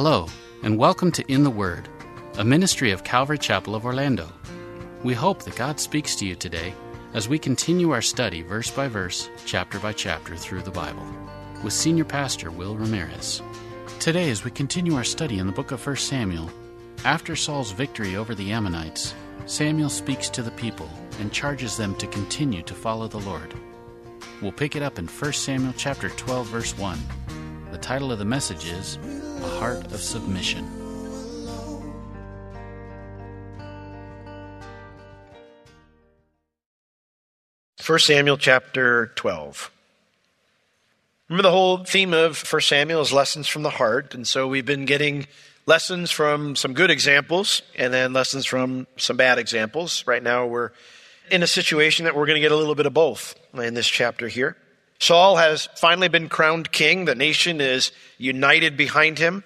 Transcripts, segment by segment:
Hello, and welcome to In the Word, a ministry of Calvary Chapel of Orlando. We hope that God speaks to you today as we continue our study verse by verse, chapter by chapter through the Bible with Senior Pastor Will Ramirez. Today, as we continue our study in the book of 1 Samuel, after Saul's victory over the Ammonites, Samuel speaks to the people and charges them to continue to follow the Lord. We'll pick it up in 1 Samuel chapter 12 verse 1. The title of the message is A Heart of Submission. First Samuel chapter 12. Remember the whole theme of First Samuel is lessons from the heart, and so we've been getting lessons from some good examples and then lessons from some bad examples. Right now we're in a situation that we're going to get a little bit of both in this chapter here. Saul has finally been crowned king. The nation is united behind him.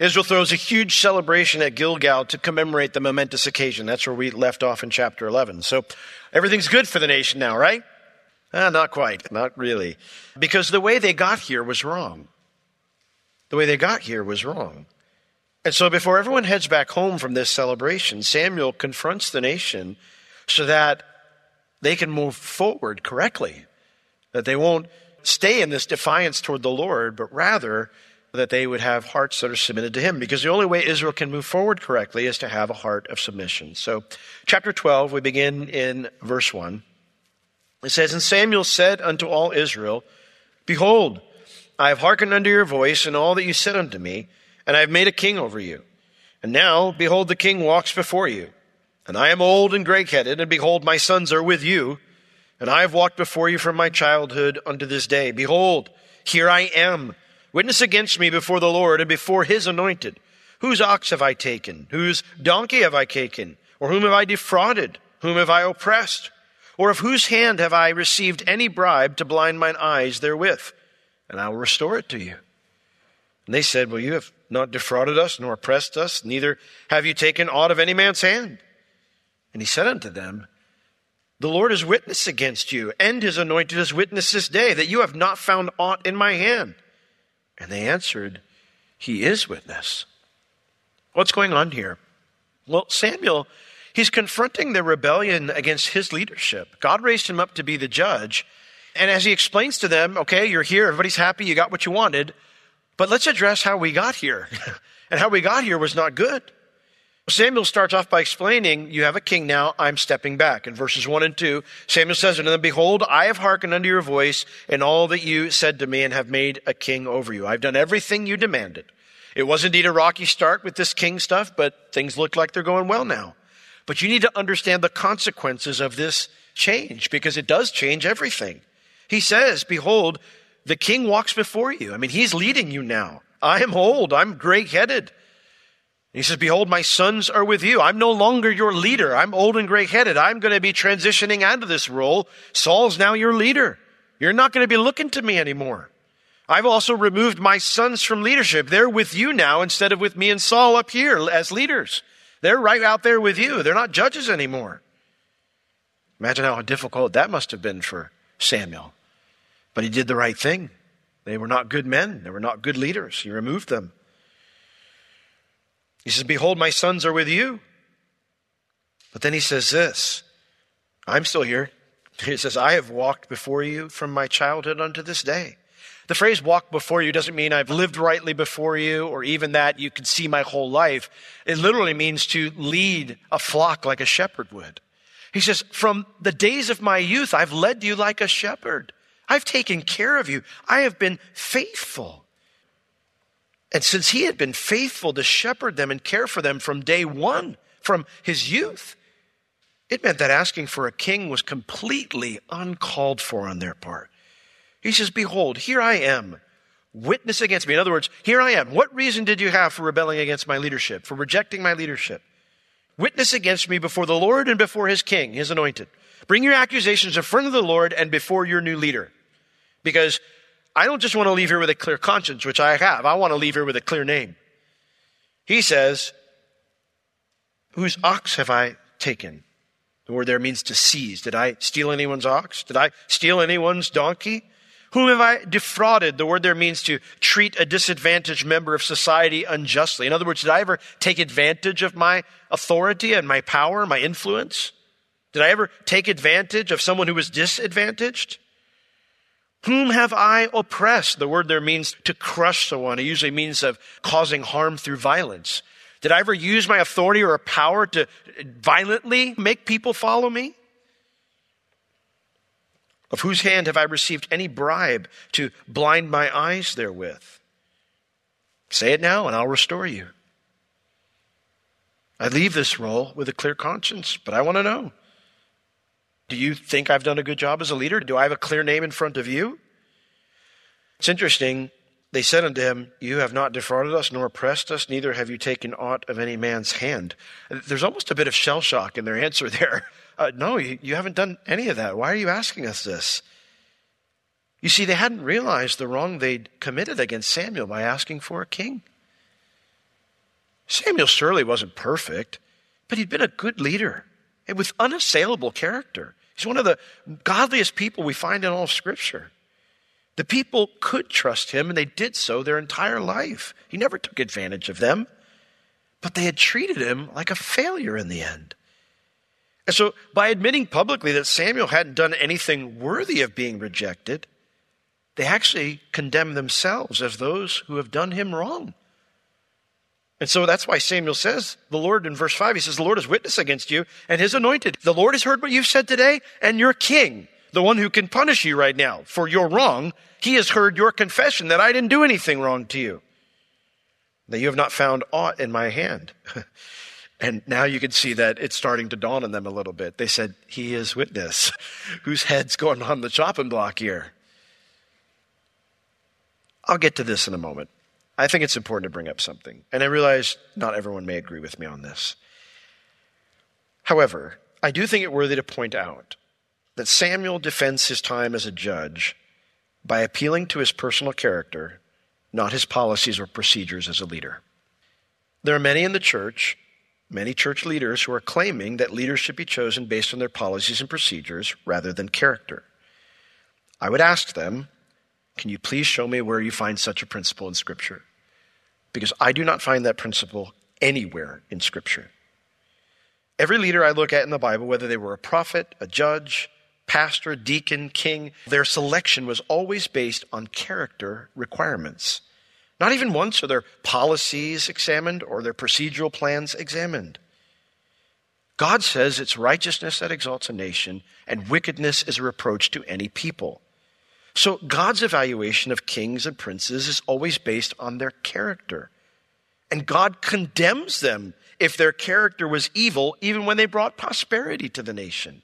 Israel throws a huge celebration at Gilgal to commemorate the momentous occasion. That's where we left off in chapter 11. So everything's good for the nation now, right? Ah, not quite. Not really. Because the way they got here was wrong. The way they got here was wrong. And so before everyone heads back home from this celebration, Samuel confronts the nation so that they can move forward correctly. That they won't stay in this defiance toward the Lord, but rather that they would have hearts that are submitted to Him. Because the only way Israel can move forward correctly is to have a heart of submission. So, chapter 12, we begin in verse 1. It says, And Samuel said unto all Israel, Behold, I have hearkened unto your voice and all that you said unto me, and I have made a king over you. And now, behold, the king walks before you. And I am old and gray headed, and behold, my sons are with you. And I have walked before you from my childhood unto this day. Behold, here I am. Witness against me before the Lord and before his anointed. Whose ox have I taken? Whose donkey have I taken? Or whom have I defrauded? Whom have I oppressed? Or of whose hand have I received any bribe to blind mine eyes therewith? And I will restore it to you. And they said, Well, you have not defrauded us, nor oppressed us, neither have you taken aught of any man's hand. And he said unto them, The Lord is witness against you, and his anointed is witness this day, that you have not found aught in my hand. And they answered, He is witness. What's going on here? Well, Samuel, he's confronting the rebellion against his leadership. God raised him up to be the judge. And as he explains to them, okay, you're here, everybody's happy, you got what you wanted, but let's address how we got here. and how we got here was not good. Samuel starts off by explaining, You have a king now, I'm stepping back. In verses 1 and 2, Samuel says unto them, Behold, I have hearkened unto your voice and all that you said to me and have made a king over you. I've done everything you demanded. It was indeed a rocky start with this king stuff, but things look like they're going well now. But you need to understand the consequences of this change because it does change everything. He says, Behold, the king walks before you. I mean, he's leading you now. I am old. I'm gray headed. He says, Behold, my sons are with you. I'm no longer your leader. I'm old and gray headed. I'm going to be transitioning out of this role. Saul's now your leader. You're not going to be looking to me anymore. I've also removed my sons from leadership. They're with you now instead of with me and Saul up here as leaders. They're right out there with you. They're not judges anymore. Imagine how difficult that must have been for Samuel. But he did the right thing. They were not good men. They were not good leaders. He removed them. He says, Behold, my sons are with you. But then he says this I'm still here. He says, I have walked before you from my childhood unto this day. The phrase walk before you doesn't mean I've lived rightly before you or even that you can see my whole life. It literally means to lead a flock like a shepherd would. He says, From the days of my youth, I've led you like a shepherd. I've taken care of you. I have been faithful. And since he had been faithful to shepherd them and care for them from day one, from his youth, it meant that asking for a king was completely uncalled for on their part. He says, Behold, here I am, witness against me. In other words, here I am. What reason did you have for rebelling against my leadership, for rejecting my leadership? Witness against me before the Lord and before his king, his anointed. Bring your accusations in front of the Lord and before your new leader. Because I don't just want to leave here with a clear conscience, which I have. I want to leave here with a clear name. He says, Whose ox have I taken? The word there means to seize. Did I steal anyone's ox? Did I steal anyone's donkey? Whom have I defrauded? The word there means to treat a disadvantaged member of society unjustly. In other words, did I ever take advantage of my authority and my power, my influence? Did I ever take advantage of someone who was disadvantaged? Whom have I oppressed? The word there means to crush someone. It usually means of causing harm through violence. Did I ever use my authority or power to violently make people follow me? Of whose hand have I received any bribe to blind my eyes therewith? Say it now, and I'll restore you. I leave this role with a clear conscience, but I want to know do you think I've done a good job as a leader? Do I have a clear name in front of you? It's interesting. They said unto him, You have not defrauded us nor oppressed us, neither have you taken aught of any man's hand. There's almost a bit of shell shock in their answer there. Uh, no, you, you haven't done any of that. Why are you asking us this? You see, they hadn't realized the wrong they'd committed against Samuel by asking for a king. Samuel surely wasn't perfect, but he'd been a good leader and with unassailable character. He's one of the godliest people we find in all of Scripture. The people could trust him, and they did so their entire life. He never took advantage of them, but they had treated him like a failure in the end. And so, by admitting publicly that Samuel hadn't done anything worthy of being rejected, they actually condemn themselves as those who have done him wrong. And so that's why Samuel says, the Lord in verse 5, he says, The Lord is witness against you and his anointed. The Lord has heard what you've said today, and your king, the one who can punish you right now for your wrong, he has heard your confession that I didn't do anything wrong to you, that you have not found aught in my hand. and now you can see that it's starting to dawn on them a little bit. They said, He is witness. Whose head's going on the chopping block here? I'll get to this in a moment. I think it's important to bring up something. And I realize not everyone may agree with me on this. However, I do think it worthy to point out that Samuel defends his time as a judge by appealing to his personal character, not his policies or procedures as a leader. There are many in the church, many church leaders, who are claiming that leaders should be chosen based on their policies and procedures rather than character. I would ask them, can you please show me where you find such a principle in Scripture? Because I do not find that principle anywhere in Scripture. Every leader I look at in the Bible, whether they were a prophet, a judge, pastor, deacon, king, their selection was always based on character requirements. Not even once are their policies examined or their procedural plans examined. God says it's righteousness that exalts a nation, and wickedness is a reproach to any people. So God's evaluation of kings and princes is always based on their character. And God condemns them if their character was evil, even when they brought prosperity to the nation.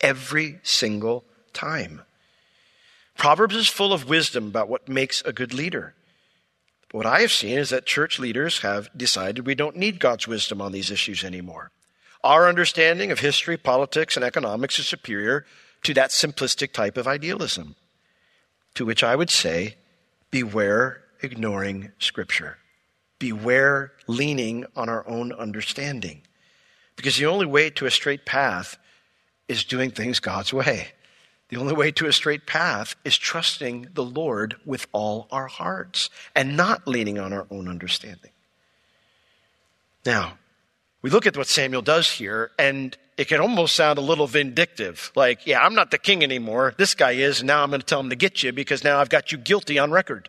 Every single time. Proverbs is full of wisdom about what makes a good leader. But what I have seen is that church leaders have decided we don't need God's wisdom on these issues anymore. Our understanding of history, politics, and economics is superior to that simplistic type of idealism. To which I would say, beware ignoring Scripture. Beware leaning on our own understanding. Because the only way to a straight path is doing things God's way. The only way to a straight path is trusting the Lord with all our hearts and not leaning on our own understanding. Now, we look at what Samuel does here, and it can almost sound a little vindictive. Like, yeah, I'm not the king anymore. This guy is, and now I'm going to tell him to get you because now I've got you guilty on record.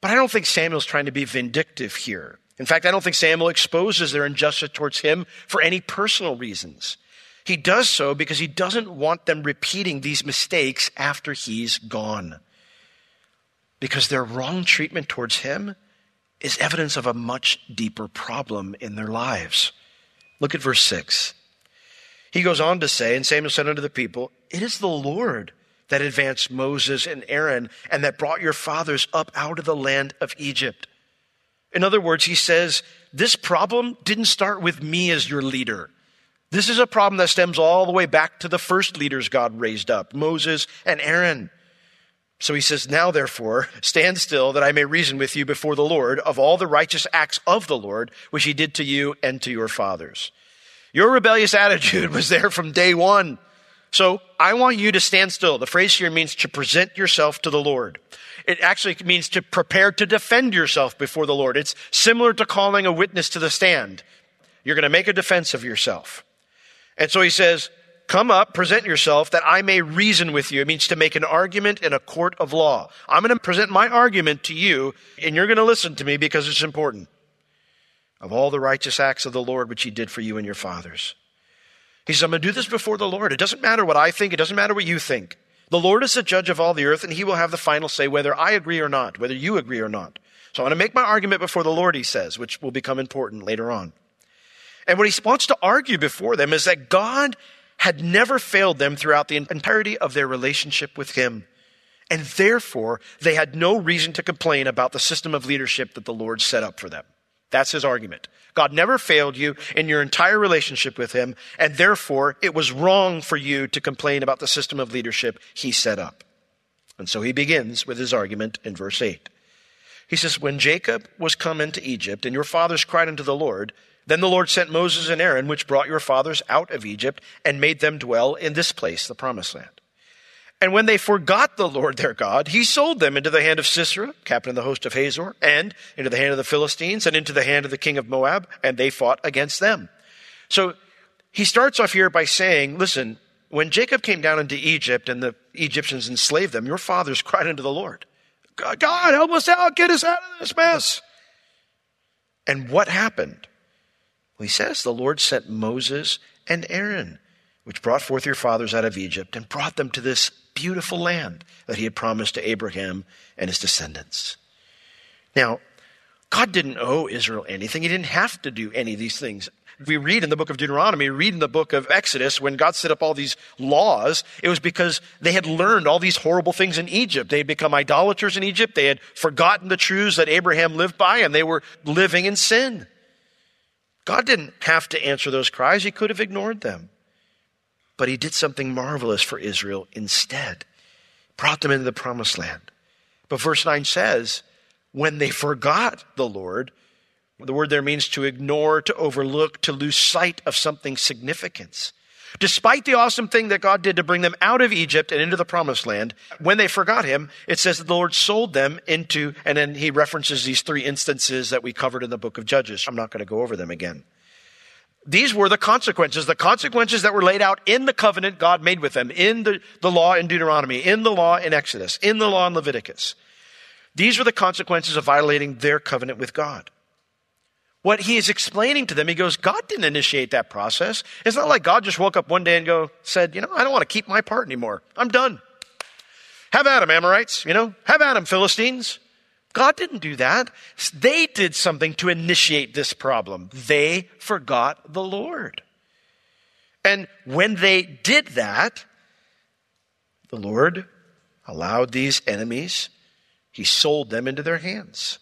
But I don't think Samuel's trying to be vindictive here. In fact, I don't think Samuel exposes their injustice towards him for any personal reasons. He does so because he doesn't want them repeating these mistakes after he's gone. Because their wrong treatment towards him is evidence of a much deeper problem in their lives. Look at verse 6. He goes on to say, And Samuel said unto the people, It is the Lord that advanced Moses and Aaron and that brought your fathers up out of the land of Egypt. In other words, he says, This problem didn't start with me as your leader. This is a problem that stems all the way back to the first leaders God raised up, Moses and Aaron. So he says, Now therefore, stand still that I may reason with you before the Lord of all the righteous acts of the Lord, which he did to you and to your fathers. Your rebellious attitude was there from day one. So I want you to stand still. The phrase here means to present yourself to the Lord. It actually means to prepare to defend yourself before the Lord. It's similar to calling a witness to the stand. You're going to make a defense of yourself. And so he says, Come up, present yourself, that I may reason with you. It means to make an argument in a court of law. I'm going to present my argument to you, and you're going to listen to me because it's important. Of all the righteous acts of the Lord which he did for you and your fathers. He says, I'm going to do this before the Lord. It doesn't matter what I think, it doesn't matter what you think. The Lord is the judge of all the earth, and he will have the final say whether I agree or not, whether you agree or not. So I'm going to make my argument before the Lord, he says, which will become important later on. And what he wants to argue before them is that God had never failed them throughout the entirety of their relationship with him. And therefore, they had no reason to complain about the system of leadership that the Lord set up for them. That's his argument. God never failed you in your entire relationship with him, and therefore it was wrong for you to complain about the system of leadership he set up. And so he begins with his argument in verse 8. He says, When Jacob was come into Egypt, and your fathers cried unto the Lord, then the Lord sent Moses and Aaron, which brought your fathers out of Egypt, and made them dwell in this place, the promised land. And when they forgot the Lord their God, he sold them into the hand of Sisera, captain of the host of Hazor, and into the hand of the Philistines, and into the hand of the king of Moab, and they fought against them. So he starts off here by saying, listen, when Jacob came down into Egypt and the Egyptians enslaved them, your fathers cried unto the Lord, God, help us out, get us out of this mess. And what happened? Well, he says, The Lord sent Moses and Aaron, which brought forth your fathers out of Egypt and brought them to this beautiful land that he had promised to Abraham and his descendants. Now, God didn't owe Israel anything. He didn't have to do any of these things. We read in the book of Deuteronomy, read in the book of Exodus, when God set up all these laws, it was because they had learned all these horrible things in Egypt. They had become idolaters in Egypt. They had forgotten the truths that Abraham lived by, and they were living in sin. God didn't have to answer those cries, He could have ignored them. But He did something marvelous for Israel instead, brought them into the promised land. But verse 9 says, when they forgot the Lord, the word there means to ignore, to overlook, to lose sight of something significance. Despite the awesome thing that God did to bring them out of Egypt and into the promised land, when they forgot him, it says that the Lord sold them into, and then he references these three instances that we covered in the book of Judges. I'm not going to go over them again. These were the consequences, the consequences that were laid out in the covenant God made with them, in the, the law in Deuteronomy, in the law in Exodus, in the law in Leviticus. These were the consequences of violating their covenant with God. What he is explaining to them, he goes, God didn't initiate that process. It's not like God just woke up one day and go, said, you know, I don't want to keep my part anymore. I'm done. Have them, Amorites, you know, have them, Philistines. God didn't do that. They did something to initiate this problem. They forgot the Lord. And when they did that, the Lord allowed these enemies, he sold them into their hands.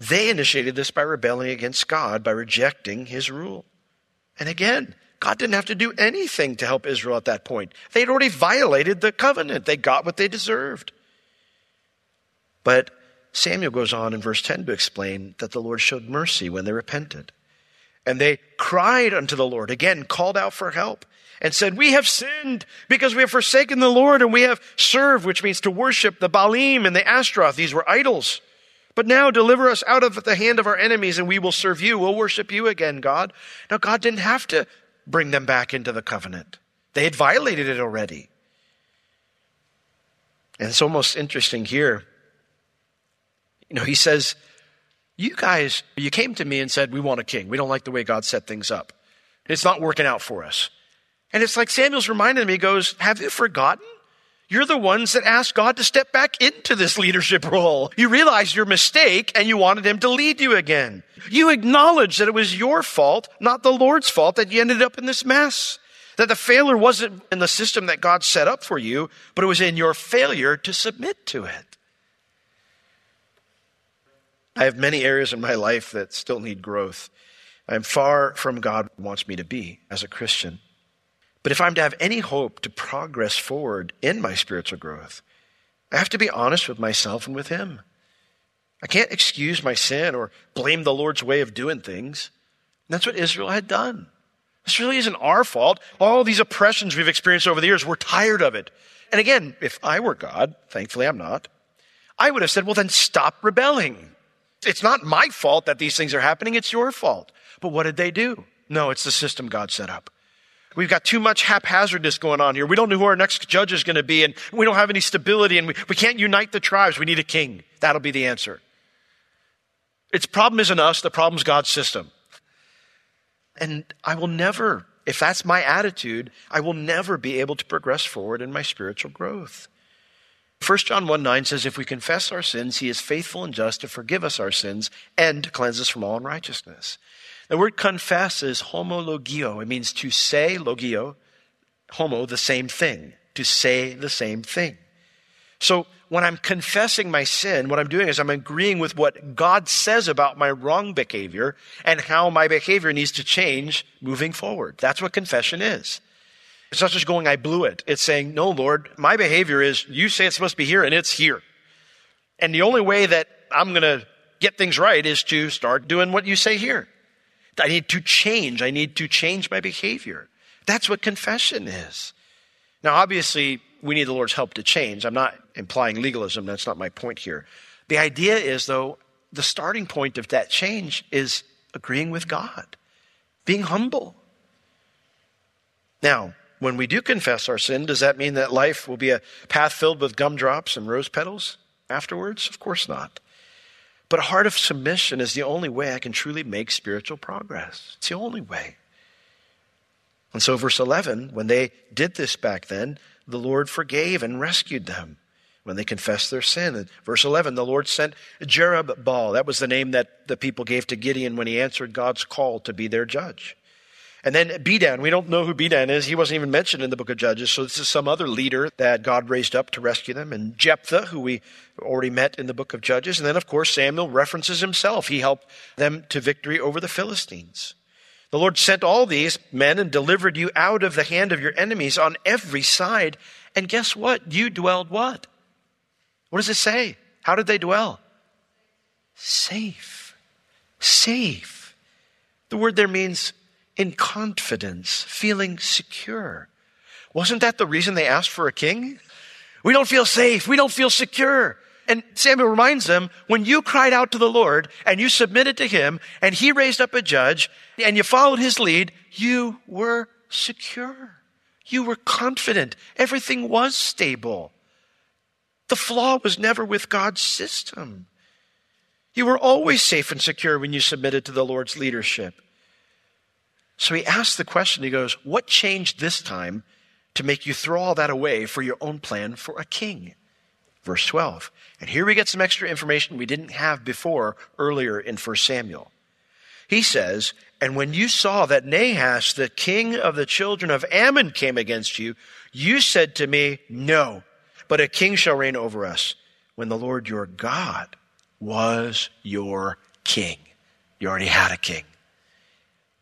They initiated this by rebelling against God, by rejecting his rule. And again, God didn't have to do anything to help Israel at that point. They had already violated the covenant. They got what they deserved. But Samuel goes on in verse 10 to explain that the Lord showed mercy when they repented. And they cried unto the Lord, again, called out for help, and said, We have sinned because we have forsaken the Lord and we have served, which means to worship the Baalim and the Ashtaroth. These were idols. But now deliver us out of the hand of our enemies and we will serve you. We'll worship you again, God. Now, God didn't have to bring them back into the covenant. They had violated it already. And it's almost interesting here. You know, he says, You guys, you came to me and said, We want a king. We don't like the way God set things up. It's not working out for us. And it's like Samuel's reminding me, he goes, Have you forgotten? You're the ones that asked God to step back into this leadership role. You realized your mistake and you wanted him to lead you again. You acknowledged that it was your fault, not the Lord's fault, that you ended up in this mess. That the failure wasn't in the system that God set up for you, but it was in your failure to submit to it. I have many areas in my life that still need growth. I'm far from God wants me to be as a Christian. But if I'm to have any hope to progress forward in my spiritual growth, I have to be honest with myself and with Him. I can't excuse my sin or blame the Lord's way of doing things. And that's what Israel had done. This really isn't our fault. All these oppressions we've experienced over the years, we're tired of it. And again, if I were God, thankfully I'm not, I would have said, well, then stop rebelling. It's not my fault that these things are happening, it's your fault. But what did they do? No, it's the system God set up. We've got too much haphazardness going on here. We don't know who our next judge is going to be, and we don't have any stability, and we, we can't unite the tribes. We need a king. That'll be the answer. Its problem isn't us, the problem's God's system. And I will never, if that's my attitude, I will never be able to progress forward in my spiritual growth. 1 John 1 9 says, If we confess our sins, he is faithful and just to forgive us our sins and to cleanse us from all unrighteousness. The word confess is homologio. It means to say, logio, homo, the same thing, to say the same thing. So when I'm confessing my sin, what I'm doing is I'm agreeing with what God says about my wrong behavior and how my behavior needs to change moving forward. That's what confession is. It's not just going, I blew it. It's saying, no, Lord, my behavior is you say it's supposed to be here and it's here. And the only way that I'm going to get things right is to start doing what you say here. I need to change. I need to change my behavior. That's what confession is. Now, obviously, we need the Lord's help to change. I'm not implying legalism. That's not my point here. The idea is, though, the starting point of that change is agreeing with God, being humble. Now, when we do confess our sin, does that mean that life will be a path filled with gumdrops and rose petals afterwards? Of course not. But a heart of submission is the only way I can truly make spiritual progress. It's the only way. And so, verse 11, when they did this back then, the Lord forgave and rescued them when they confessed their sin. And verse 11, the Lord sent Jerubbaal. That was the name that the people gave to Gideon when he answered God's call to be their judge. And then Bedan, we don't know who Bedan is. He wasn't even mentioned in the book of Judges. So this is some other leader that God raised up to rescue them. And Jephthah, who we already met in the book of Judges. And then, of course, Samuel references himself. He helped them to victory over the Philistines. The Lord sent all these men and delivered you out of the hand of your enemies on every side. And guess what? You dwelled what? What does it say? How did they dwell? Safe. Safe. The word there means in confidence, feeling secure. Wasn't that the reason they asked for a king? We don't feel safe. We don't feel secure. And Samuel reminds them, when you cried out to the Lord and you submitted to him and he raised up a judge and you followed his lead, you were secure. You were confident. Everything was stable. The flaw was never with God's system. You were always safe and secure when you submitted to the Lord's leadership. So he asks the question, he goes, What changed this time to make you throw all that away for your own plan for a king? Verse 12. And here we get some extra information we didn't have before earlier in 1 Samuel. He says, And when you saw that Nahash, the king of the children of Ammon, came against you, you said to me, No, but a king shall reign over us when the Lord your God was your king. You already had a king.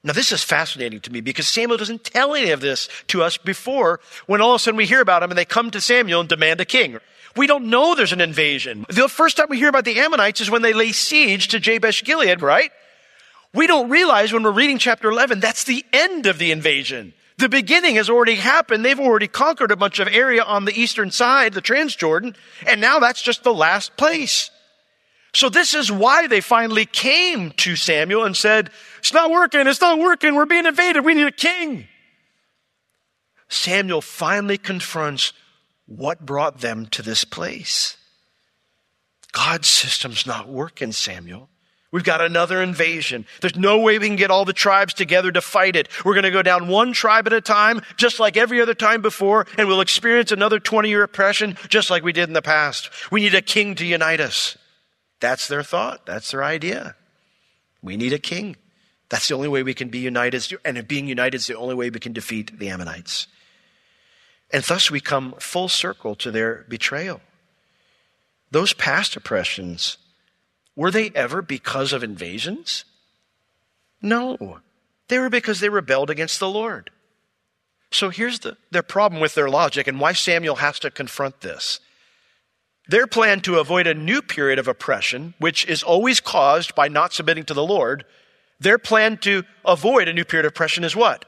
Now, this is fascinating to me because Samuel doesn't tell any of this to us before when all of a sudden we hear about him and they come to Samuel and demand a king. We don't know there's an invasion. The first time we hear about the Ammonites is when they lay siege to Jabesh Gilead, right? We don't realize when we're reading chapter 11, that's the end of the invasion. The beginning has already happened. They've already conquered a bunch of area on the eastern side, the Transjordan, and now that's just the last place. So this is why they finally came to Samuel and said, it's not working. It's not working. We're being invaded. We need a king. Samuel finally confronts what brought them to this place. God's system's not working, Samuel. We've got another invasion. There's no way we can get all the tribes together to fight it. We're going to go down one tribe at a time, just like every other time before, and we'll experience another 20 year oppression, just like we did in the past. We need a king to unite us. That's their thought. That's their idea. We need a king. That's the only way we can be united, and being united is the only way we can defeat the Ammonites. And thus we come full circle to their betrayal. Those past oppressions were they ever because of invasions? No. They were because they rebelled against the Lord. So here's the, their problem with their logic and why Samuel has to confront this. Their plan to avoid a new period of oppression, which is always caused by not submitting to the Lord, their plan to avoid a new period of oppression is what?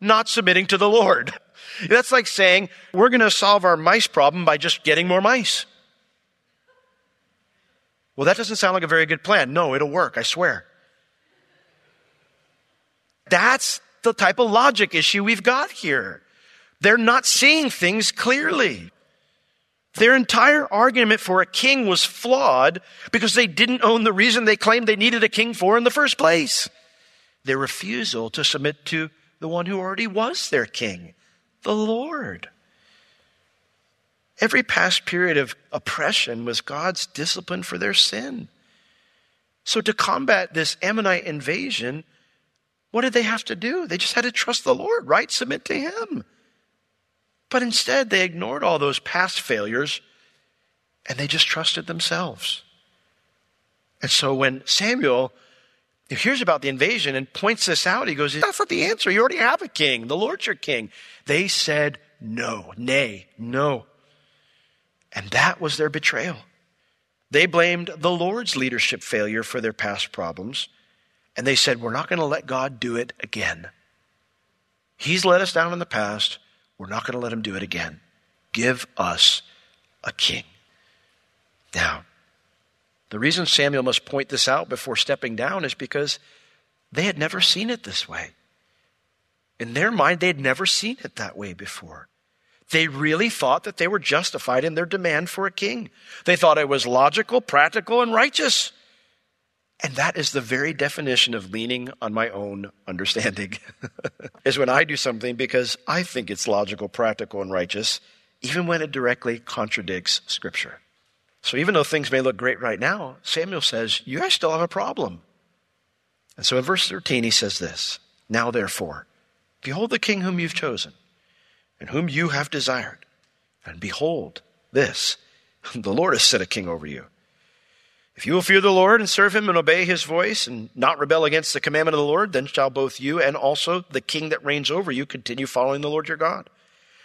Not submitting to the Lord. That's like saying, we're going to solve our mice problem by just getting more mice. Well, that doesn't sound like a very good plan. No, it'll work, I swear. That's the type of logic issue we've got here. They're not seeing things clearly. Their entire argument for a king was flawed because they didn't own the reason they claimed they needed a king for in the first place. Their refusal to submit to the one who already was their king, the Lord. Every past period of oppression was God's discipline for their sin. So, to combat this Ammonite invasion, what did they have to do? They just had to trust the Lord, right? Submit to Him. But instead, they ignored all those past failures and they just trusted themselves. And so, when Samuel hears about the invasion and points this out, he goes, That's not the answer. You already have a king. The Lord's your king. They said no, nay, no. And that was their betrayal. They blamed the Lord's leadership failure for their past problems, and they said, We're not going to let God do it again. He's let us down in the past. We're not going to let him do it again. Give us a king. Now, the reason Samuel must point this out before stepping down is because they had never seen it this way. In their mind, they had never seen it that way before. They really thought that they were justified in their demand for a king. They thought it was logical, practical, and righteous. And that is the very definition of leaning on my own understanding. is when I do something because I think it's logical, practical, and righteous, even when it directly contradicts Scripture. So even though things may look great right now, Samuel says, You guys still have a problem. And so in verse 13, he says this Now therefore, behold the king whom you've chosen and whom you have desired. And behold, this, the Lord has set a king over you. If you will fear the Lord and serve him and obey his voice and not rebel against the commandment of the Lord, then shall both you and also the king that reigns over you continue following the Lord your God.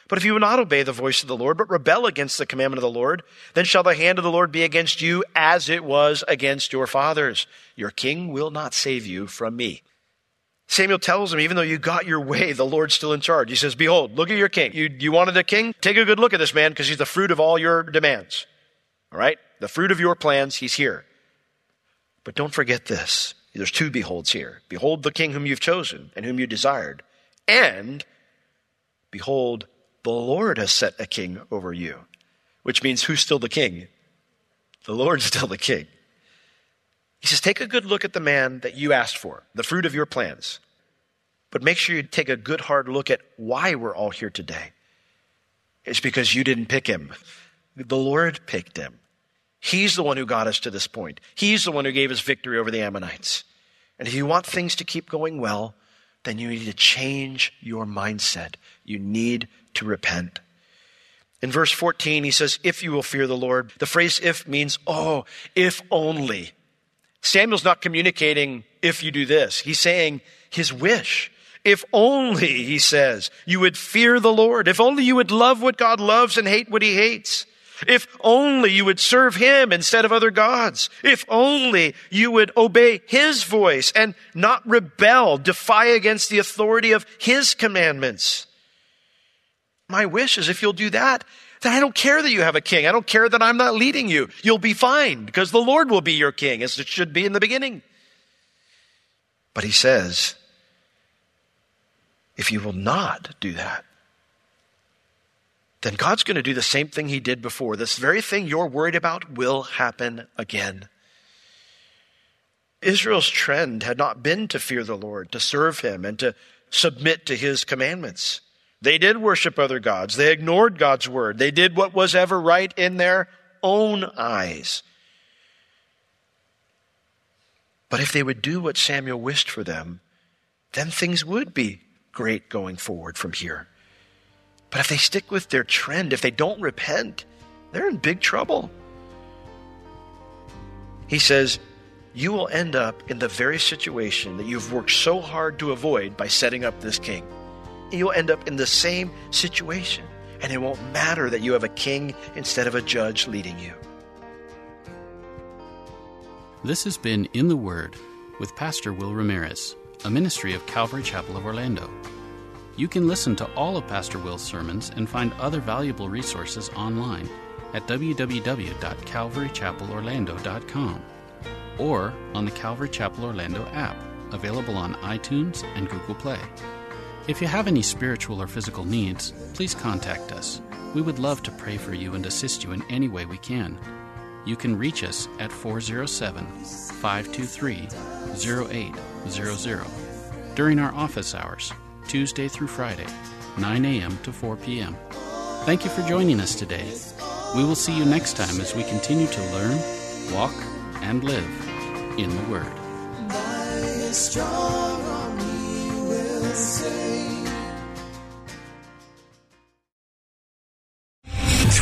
But if you will not obey the voice of the Lord, but rebel against the commandment of the Lord, then shall the hand of the Lord be against you as it was against your fathers. Your king will not save you from me. Samuel tells him, even though you got your way, the Lord's still in charge. He says, Behold, look at your king. You, you wanted a king? Take a good look at this man because he's the fruit of all your demands. All right? The fruit of your plans, he's here. But don't forget this. There's two beholds here. Behold the king whom you've chosen and whom you desired. And behold, the Lord has set a king over you. Which means who's still the king? The Lord's still the king. He says, Take a good look at the man that you asked for, the fruit of your plans. But make sure you take a good hard look at why we're all here today. It's because you didn't pick him. The Lord picked him. He's the one who got us to this point. He's the one who gave us victory over the Ammonites. And if you want things to keep going well, then you need to change your mindset. You need to repent. In verse 14, he says, If you will fear the Lord. The phrase if means, oh, if only. Samuel's not communicating if you do this. He's saying his wish. If only, he says, you would fear the Lord. If only you would love what God loves and hate what he hates. If only you would serve him instead of other gods. If only you would obey his voice and not rebel, defy against the authority of his commandments. My wish is if you'll do that, then I don't care that you have a king. I don't care that I'm not leading you. You'll be fine because the Lord will be your king as it should be in the beginning. But he says, if you will not do that, then God's going to do the same thing he did before. This very thing you're worried about will happen again. Israel's trend had not been to fear the Lord, to serve him, and to submit to his commandments. They did worship other gods. They ignored God's word. They did what was ever right in their own eyes. But if they would do what Samuel wished for them, then things would be great going forward from here. But if they stick with their trend, if they don't repent, they're in big trouble. He says, You will end up in the very situation that you've worked so hard to avoid by setting up this king. You'll end up in the same situation, and it won't matter that you have a king instead of a judge leading you. This has been In the Word with Pastor Will Ramirez, a ministry of Calvary Chapel of Orlando. You can listen to all of Pastor Will's sermons and find other valuable resources online at www.calvarychapelorlando.com or on the Calvary Chapel Orlando app, available on iTunes and Google Play. If you have any spiritual or physical needs, please contact us. We would love to pray for you and assist you in any way we can. You can reach us at 407 523 0800 during our office hours, Tuesday through Friday, 9 a.m. to 4 p.m. Thank you for joining us today. We will see you next time as we continue to learn, walk, and live in the Word.